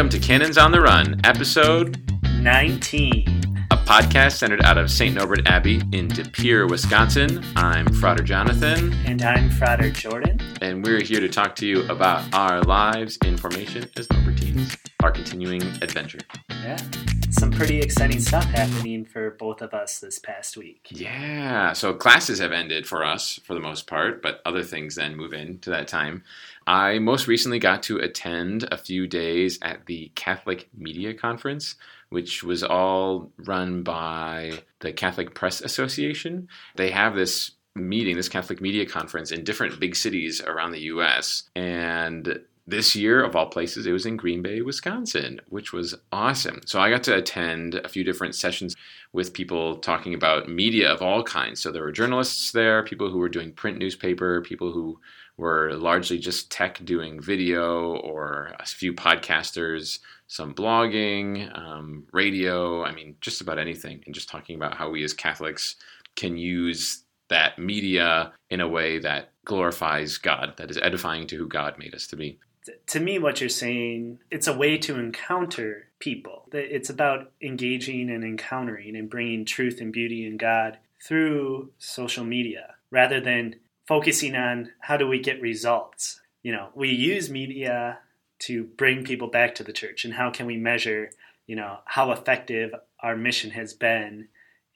Welcome to Canons on the Run, episode 19. a podcast centered out of St. Norbert Abbey in De Pere, Wisconsin. I'm Frater Jonathan, And I'm Frater Jordan. and we're here to talk to you about our lives in formation as Norbertines, our continuing adventure. Yeah. Some pretty exciting stuff happening for both of us this past week. Yeah, so classes have ended for us for the most part, but other things then move into that time. I most recently got to attend a few days at the Catholic Media Conference, which was all run by the Catholic Press Association. They have this meeting, this Catholic Media Conference, in different big cities around the US. And this year, of all places, it was in Green Bay, Wisconsin, which was awesome. So I got to attend a few different sessions with people talking about media of all kinds. So there were journalists there, people who were doing print newspaper, people who were largely just tech doing video, or a few podcasters, some blogging, um, radio, I mean, just about anything, and just talking about how we as Catholics can use that media in a way that glorifies God, that is edifying to who God made us to be. To me, what you're saying, it's a way to encounter people. It's about engaging and encountering and bringing truth and beauty in God through social media rather than focusing on how do we get results. You know, we use media to bring people back to the church and how can we measure, you know, how effective our mission has been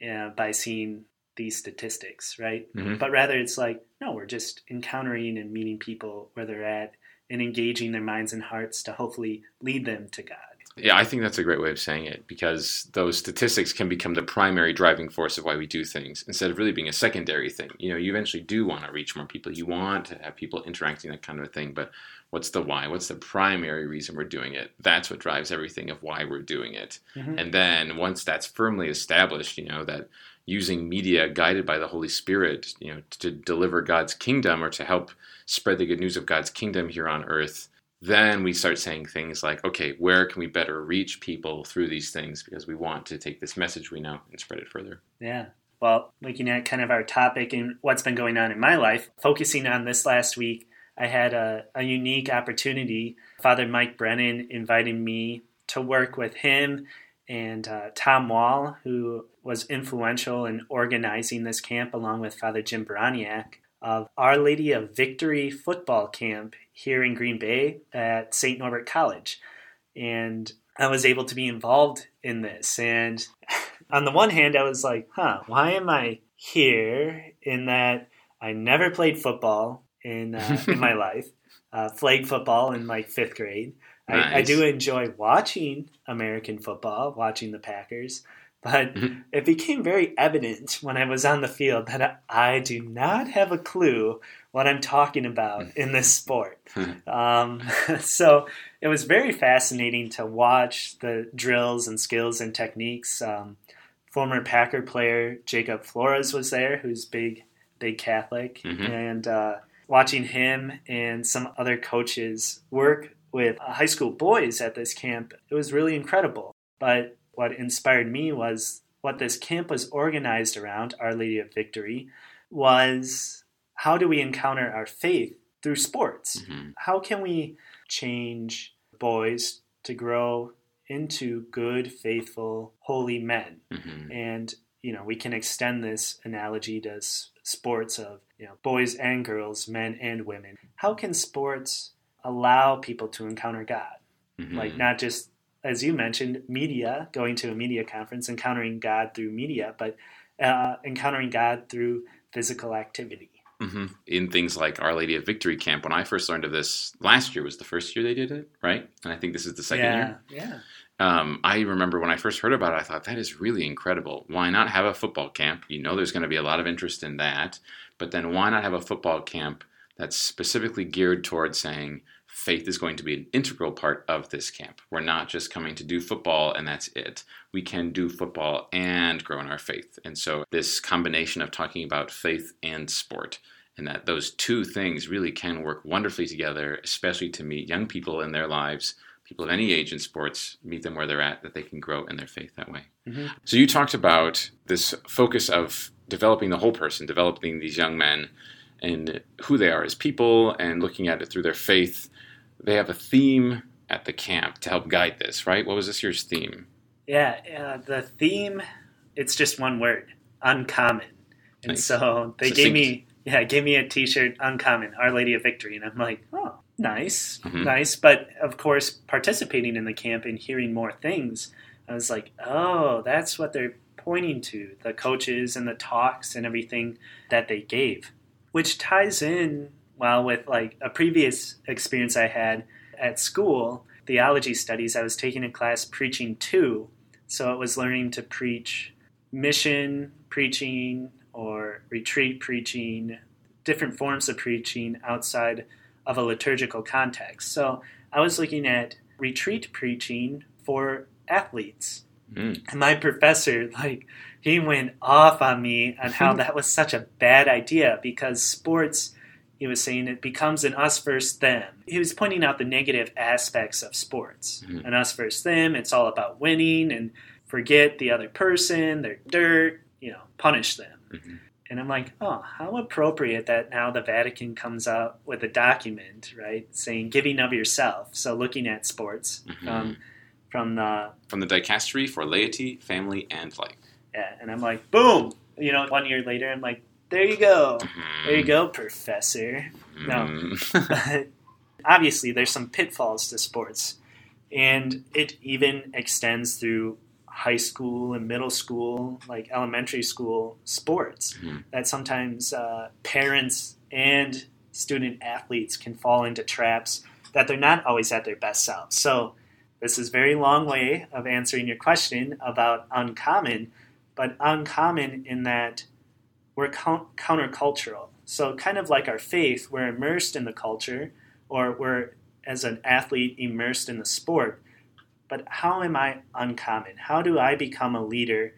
uh, by seeing these statistics, right? Mhm. But rather, it's like, no, we're just encountering and meeting people where they're at and engaging their minds and hearts to hopefully lead them to God. Yeah, I think that's a great way of saying it because those statistics can become the primary driving force of why we do things instead of really being a secondary thing. You know, you eventually do want to reach more people. You want to have people interacting, that kind of thing. But what's the why? What's the primary reason we're doing it? That's what drives everything of why we're doing it. Mhm. And then once that's firmly established, you know, that using media guided by the Holy Spirit, you know, to deliver God's kingdom or to help spread the good news of God's kingdom here on earth, then we start saying things like, okay, where can we better reach people through these things because we want to take this message we know and spread it further. Yeah. Well, looking at kind of our topic and what's been going on in my life, focusing on this last week, I had a, a unique opportunity. Father Mike Brennan invited me to work with him and uh, Tom Wall, who was influential in organizing this camp, along with Father Jim Baraniak, of Our Lady of Victory football camp here in Green Bay at St. Norbert College. And I was able to be involved in this. And on the one hand, I was like, huh, why am I here in that I never played football in, uh, in my life, uh, flag football in like fifth grade. I, I do enjoy watching American football, watching the Packers, but Mhm. it became very evident when I was on the field that I, do not have a clue what I'm talking about in this sport. um, so it was very fascinating to watch the drills and skills and techniques. Um, former Packer player Jacob Flores was there, who's big, big Catholic, Mhm. and uh, watching him and some other coaches work with high school boys at this camp, it was really incredible. But what inspired me was what this camp was organized around, Our Lady of Victory, was how do we encounter our faith through sports? Mhm. How can we change boys to grow into good, faithful, holy men? Mhm. and you know we can extend this analogy to sports of you know boys and girls men and women how can sports allow people to encounter god Mhm. like not just as you mentioned media going to a media conference encountering god through media but uh, encountering god through physical activity hmm In things like Our Lady of Victory Camp, when I first learned of this last year was the first year they did it, right? And I think this is the second yeah year. yeah Um, I remember when I first heard about it, I thought that is really incredible. Why not have a football camp? You know, there's going to be a lot of interest in that, but then why not have a football camp that's specifically geared towards saying faith is going to be an integral part of this camp. We're not just coming to do football and that's it. We can do football and grow in our faith. And so this combination of talking about faith and sport and that those two things really can work wonderfully together, especially to meet young people in their lives, people of any age in sports, meet them where they're at, that they can grow in their faith that way. Mhm. So you talked about this focus of developing the whole person, developing these young men and who they are as people and looking at it through their faith. They have a theme at the camp to help guide this, right? What was this year's theme? Yeah, uh, the theme, it's just one word uncommon. And nice. so they Succinct. gave me, yeah, gave me a t shirt, Uncommon, Our Lady of Victory. And I'm like, oh, nice, mm-hmm. nice. But of course, participating in the camp and hearing more things, I was like, oh, that's what they're pointing to the coaches and the talks and everything that they gave, which ties in well with like a previous experience I had at school, theology studies. I was taking a class preaching too, so it was learning to preach mission preaching or retreat preaching, different forms of preaching outside of a liturgical context. So I was looking at retreat preaching for athletes Mm. And my professor, like, he went off on me on how that was such a bad idea because sports, he was saying, it becomes an us versus them. He was pointing out the negative aspects of sports. Mm-hmm. An us versus them, it's all about winning and forget the other person, they're dirt, you know, punish them. Mm-hmm. And I'm like, oh, how appropriate that now the Vatican comes out with a document, right, saying giving of yourself. So looking at sports. Mm-hmm. Um, from the from the dicastery for laity, family, and life. Yeah, and I'm like, boom! You know, one year later, I'm like, there you go, mm-hmm. there you go, professor. Mm-hmm. No, obviously, there's some pitfalls to sports, and it even extends through high school and middle school, like elementary school sports. Mm-hmm. That sometimes uh, parents and student athletes can fall into traps that they're not always at their best selves. So this is a very long way of answering your question about uncommon, but uncommon in that we're countercultural. So, kind of like our faith, we're immersed in the culture, or we're, as an athlete, immersed in the sport. But how am I uncommon? How do I become a leader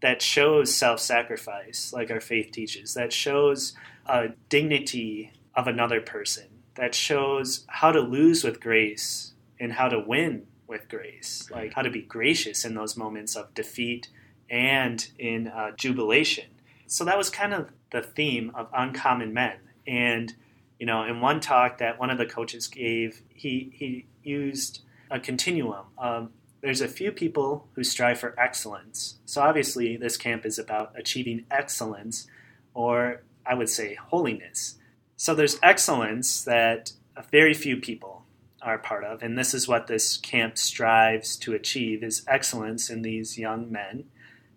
that shows self sacrifice, like our faith teaches, that shows a dignity of another person, that shows how to lose with grace and how to win with grace, like how to be gracious in those moments of defeat and in uh, jubilation. So that was kind of the theme of Uncommon Men. And, you know, in one talk that one of the coaches gave, he, he used a continuum. Um, there's a few people who strive for excellence. So obviously, this camp is about achieving excellence, or I would say holiness. So there's excellence that very few people are part of. And this is what this camp strives to achieve is excellence in these young men.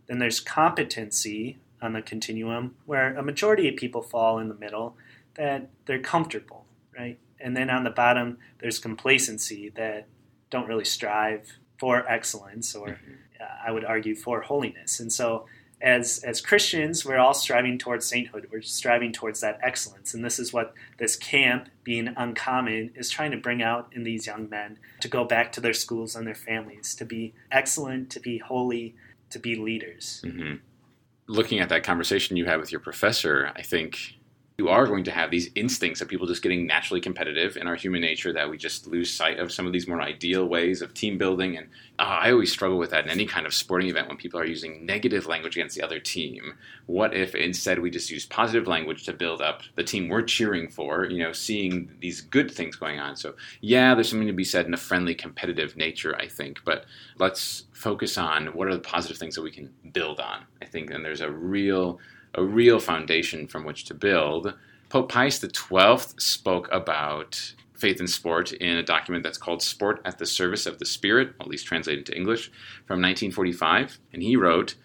Then there's competency on the continuum where a majority of people fall in the middle that they're comfortable, right? And then on the bottom there's complacency that don't really strive for excellence or mm-hmm. uh, I would argue for holiness. And so as as Christians, we're all striving towards sainthood. We're striving towards that excellence, and this is what this camp, being uncommon, is trying to bring out in these young men to go back to their schools and their families, to be excellent, to be holy, to be leaders. Mm-hmm. Looking at that conversation you had with your professor, I think you are going to have these instincts of people just getting naturally competitive in our human nature that we just lose sight of some of these more ideal ways of team building. And uh, I always struggle with that in any kind of sporting event when people are using negative language against the other team. What if instead we just use positive language to build up the team we're cheering for, you know, seeing these good things going on? So, yeah, there's something to be said in a friendly, competitive nature, I think, but let's focus on what are the positive things that we can build on, I think. And there's a real a real foundation from which to build. Pope Pius XII spoke about faith and sport in a document that's called Sport at the Service of the Spirit, at least translated to English, from 1945. And he wrote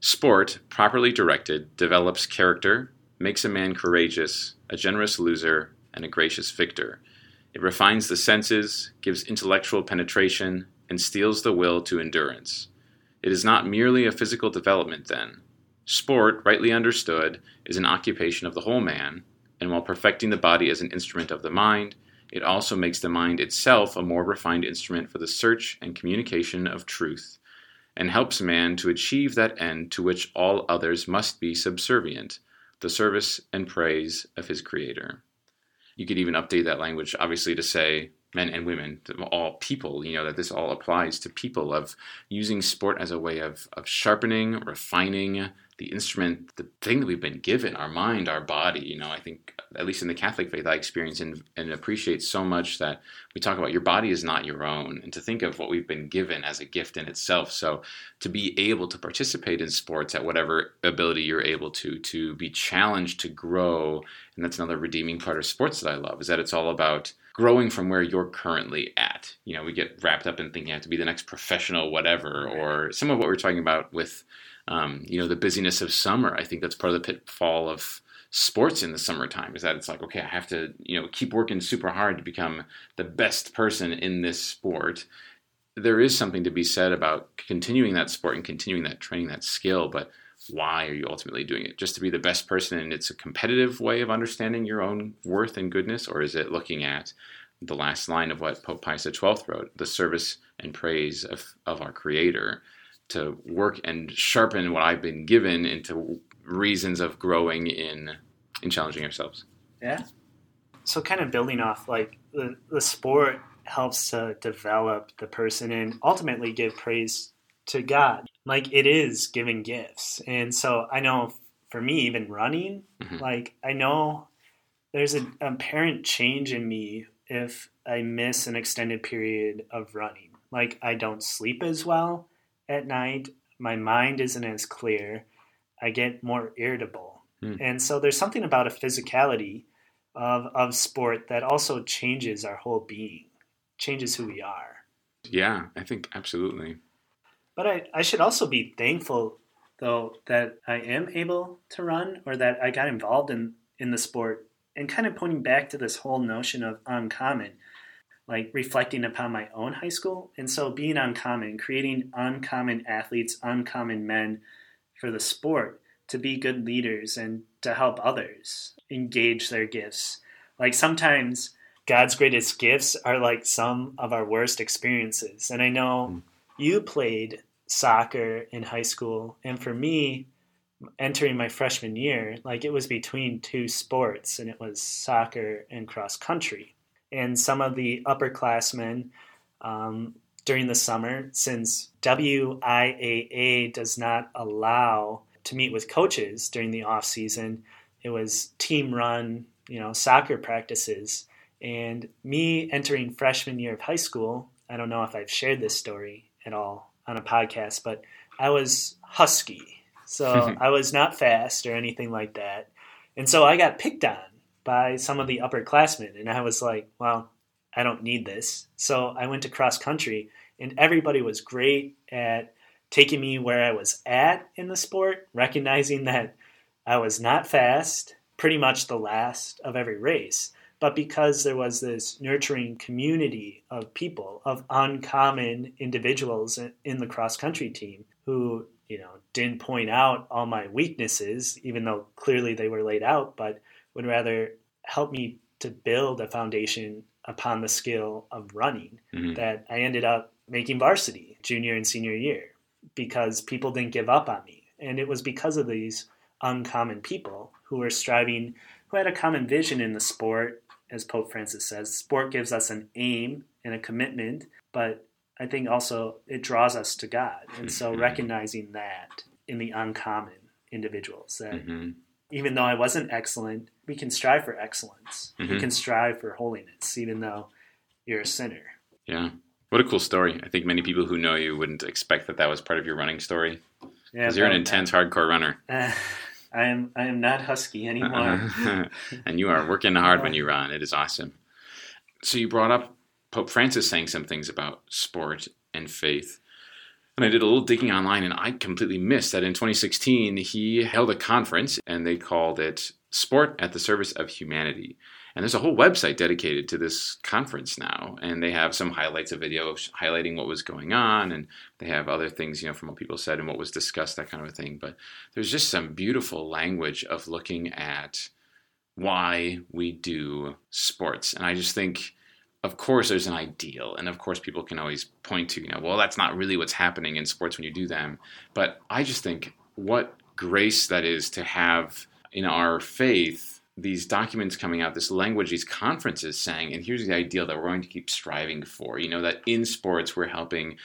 Sport, properly directed, develops character, makes a man courageous, a generous loser, and a gracious victor. It refines the senses, gives intellectual penetration, and steels the will to endurance. It is not merely a physical development, then, Sport, rightly understood, is an occupation of the whole man, and while perfecting the body as an instrument of the mind, it also makes the mind itself a more refined instrument for the search and communication of truth, and helps man to achieve that end to which all others must be subservient the service and praise of his Creator. You could even update that language, obviously, to say men and women, all people, you know, that this all applies to people of using sport as a way of, of sharpening, refining the instrument, the thing that we've been given, our mind, our body. You know, I think, at least in the Catholic faith, I experience and, and appreciate so much that we talk about your body is not your own, and to think of what we've been given as a gift in itself. So to be able to participate in sports at whatever ability you're able to, to be challenged to grow, and that's another redeeming part of sports that I love, is that it's all about growing from where you're currently at. You know, we get wrapped up in thinking you have to be the next professional whatever, or some of what we're talking about with, um, you know, the busyness of summer. I think that's part of the pitfall of sports in the summertime is that it's like, okay, I have to, you know, keep working super hard to become the best person in this sport. There is something to be said about continuing that sport and continuing that training, that skill, but why are you ultimately doing it? Just to be the best person and it's a competitive way of understanding your own worth and goodness? Or is it looking at the last line of what Pope Pius XII wrote, the service and praise of, of our Creator, to work and sharpen what I've been given into reasons of growing in in challenging ourselves. Yeah. So kind of building off like the, the sport helps to develop the person and ultimately give praise to God like it is giving gifts. And so I know for me, even running, mm-hmm. like I know there's an apparent change in me if I miss an extended period of running. Like I don't sleep as well at night. My mind isn't as clear. I get more irritable. Mm. And so there's something about a physicality of, of sport that also changes our whole being, changes who we are. Yeah, I think absolutely. But I, I should also be thankful, though, that I am able to run or that I got involved in, in the sport and kind of pointing back to this whole notion of uncommon, like reflecting upon my own high school. And so being uncommon, creating uncommon athletes, uncommon men for the sport to be good leaders and to help others engage their gifts. Like sometimes God's greatest gifts are like some of our worst experiences. And I know hmm you played soccer in high school, and for me, entering my freshman year, like it was between two sports, and it was soccer and cross country. And some of the upperclassmen um, during the summer, since WIAA does not allow to meet with coaches during the off season, it was team run, you know, soccer practices. And me entering freshman year of high school, I don't know if I've shared this story at all on a podcast, but I was husky. So I was not fast or anything like that. And so I got picked on by some of the upperclassmen. And I was like, well, I don't need this. So I went to cross country, and everybody was great at taking me where I was at in the sport, recognizing that I was not fast, pretty much the last of every race but because there was this nurturing community of people, of uncommon individuals in the cross country team who, you know, didn't point out all my weaknesses, even though clearly they were laid out, but would rather help me to build a foundation upon the skill of running mm-hmm. that I ended up making varsity junior and senior year because people didn't give up on me. And it was because of these uncommon people who were striving, who had a common vision in the sport as Pope Francis says, sport gives us an aim and a commitment, but I think also it draws us to God. And so mm-hmm. recognizing that in the uncommon individuals that mm-hmm. even though I wasn't excellent, we can strive for excellence. Mm-hmm. We can strive for holiness, even though you're a sinner. Yeah. What a cool story. I think many people who know you wouldn't expect that that was part of your running story. Yeah, because you're an intense, hardcore runner. I am I am not husky anymore. Uh-uh. and you are working hard when you run. It is awesome. So you brought up Pope Francis saying some things about sport and faith. And I did a little digging online and I completely missed that in 2016 he held a conference and they called it Sport at the Service of Humanity. And there's a whole website dedicated to this conference now. And they have some highlights of video highlighting what was going on. And they have other things, you know, from what people said and what was discussed, that kind of a thing. But there's just some beautiful language of looking at why we do sports. And I just think, of course, there's an ideal. And of course, people can always point to, you know, well, that's not really what's happening in sports when you do them. But I just think what grace that is to have in our faith these documents coming out, this language, these conferences saying, and here's the ideal that we're going to keep striving for. You know, that in sports, we're helping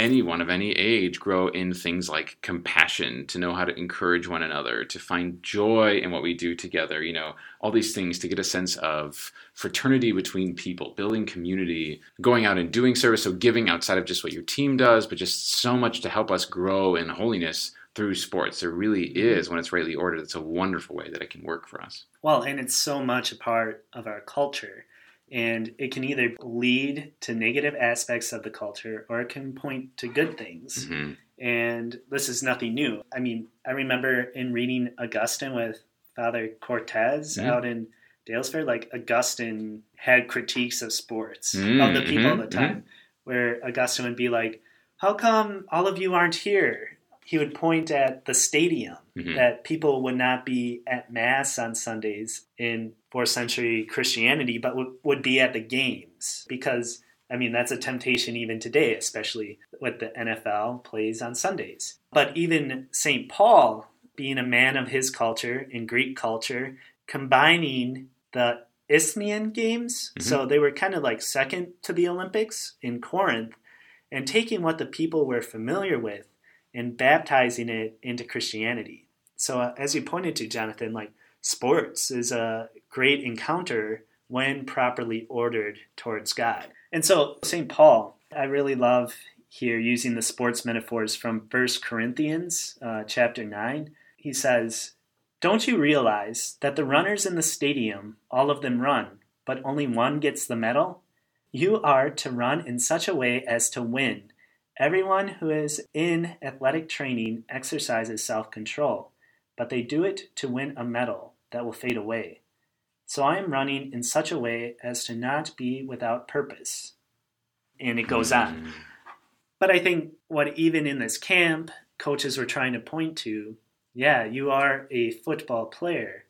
anyone of any age grow in things like compassion, to know how to encourage one another, to find joy in what we do together, you know, all these things to get a sense of fraternity between people, building community, going out and doing service, so giving outside of just what your team does, but just so much to help us grow in holiness through sports. There really is, when it's rightly ordered, it's a wonderful way that it can work for us. Well, and it's so much a part of our culture and it can either lead to negative aspects of the culture or it can point to good things. Mm-hmm. And this is nothing new. I mean, I remember in reading Augustine with Father Cortez mm-hmm. out in Daylesford, like Augustine had critiques of sports mm-hmm. of the people mm-hmm. of the time, where Augustine would be like, How come all of you aren't here? He would point at the stadium mm-hmm. that people would not be at Mass on Sundays in fourth century Christianity, but w- would be at the games because I mean that's a temptation even today, especially with the NFL plays on Sundays. But even St. Paul, being a man of his culture in Greek culture, combining the Isthmian games, mm-hmm. so they were kind of like second to the Olympics in Corinth, and taking what the people were familiar with and baptizing it into Christianity. So, uh, as you pointed to, Jonathan, like sports is a great encounter when properly ordered towards God. And so, St. Paul, I really love here using the sports metaphors from 1 Corinthians uh, chapter 9. He says, Don't you realize that the runners in the stadium, all of them run, but only one gets the medal? You are to run in such a way as to win. Everyone who is in athletic training exercises self control, but they do it to win a medal that will fade away. So I am running in such a way as to not be without purpose. And it goes on. Hmm. But I think what even in this camp, coaches were trying to point to yeah, you are a football player,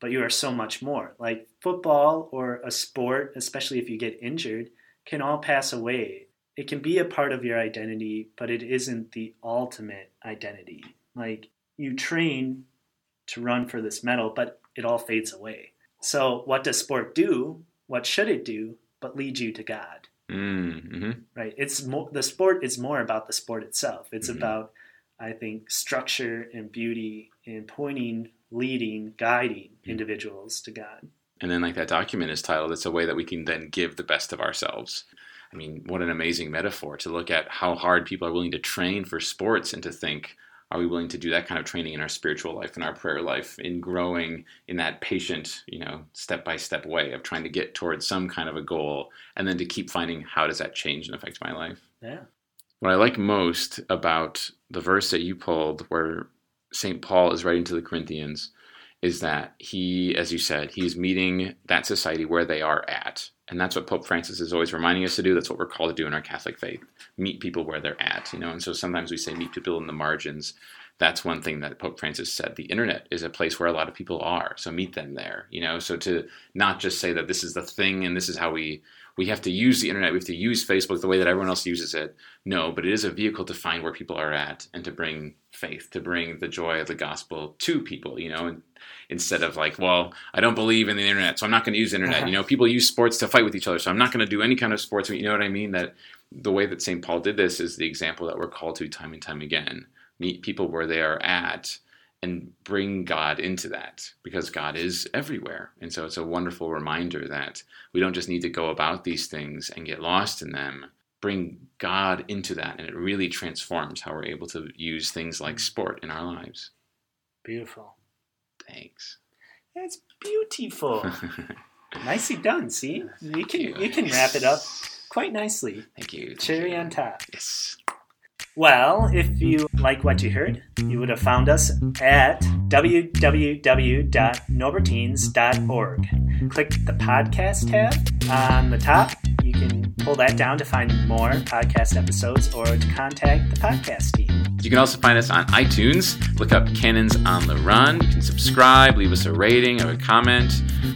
but you are so much more. Like football or a sport, especially if you get injured, can all pass away. It can be a part of your identity, but it isn't the ultimate identity. Like you train to run for this medal, but it all fades away. So, what does sport do? What should it do but lead you to God? Mm-hmm. Right? It's more, the sport is more about the sport itself. It's mm-hmm. about, I think, structure and beauty and pointing, leading, guiding mm-hmm. individuals to God. And then, like that document is titled, it's a way that we can then give the best of ourselves. I mean, what an amazing metaphor to look at how hard people are willing to train for sports and to think, are we willing to do that kind of training in our spiritual life in our prayer life in growing in that patient you know step by step way of trying to get towards some kind of a goal and then to keep finding how does that change and affect my life? Yeah. What i like most about the verse that you pulled where st paul is writing to the corinthians is that he as you said he's meeting that society where they are at and that's what Pope Francis is always reminding us to do. That's what we're called to do in our Catholic faith: meet people where they're at. You know, and so sometimes we say meet people in the margins. That's one thing that Pope Francis said. The internet is a place where a lot of people are, so meet them there. You know, so to not just say that this is the thing and this is how we we have to use the internet, we have to use Facebook the way that everyone else uses it. No, but it is a vehicle to find where people are at and to bring faith, to bring the joy of the gospel to people, you know, and instead of like, well, I don't believe in the internet, so I'm not going to use internet. Uh-huh. You know, people use sports to fight with each other, so I'm not going to do any kind of sports. You know what I mean? That the way that St. Paul did this is the example that we're called to time and time again. Meet people where they are at and bring God into that because God is everywhere. And so it's a wonderful reminder that we don't just need to go about these things and get lost in them. Bring God into that, and it really transforms how we're able to use things like sport in our lives. Beautiful. Thanks. It's beautiful. Nicely done. See, you can you, you can wrap it up quite nicely. Thank you. Thank Cherry you. on top. Yes. Well, if you like what you heard, you would have found us at www.norbertines.org. Click the podcast tab on the top. You can pull that down to find more podcast episodes or to contact the podcast team. You can also find us on iTunes. Look up Canons on the Run. You can subscribe, leave us a rating or a comment.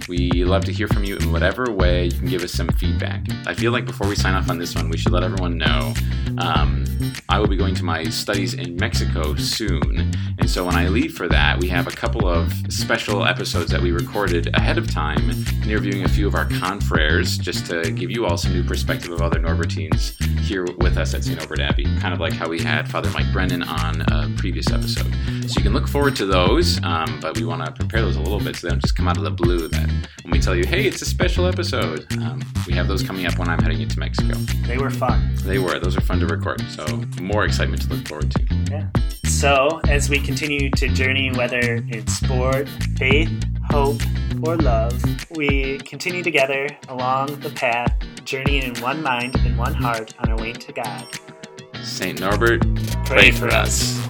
We love to hear from you in whatever way you can give us some feedback. I feel like before we sign off on this one, we should let everyone know um, I will be going to my studies in Mexico soon. And so when I leave for that, we have a couple of special episodes that we recorded ahead of time, interviewing a few of our confreres just to give you all some new perspective of other Norbertines here with us at St. Norbert Abbey, kind of like how we had Father Mike Brennan on a previous episode. So you can look forward to those, um, but we want to prepare those a little bit so they don't just come out of the blue that when we tell you, hey, it's a special episode. Um, we have those coming up when I'm heading into Mexico. They were fun. They were. Those are fun to record. So more excitement to look forward to. Yeah. So as we continue to journey, whether it's sport, faith, hope, or love, we continue together along the path, journeying in one mind and one heart on our way to God. St. Norbert, pray for us.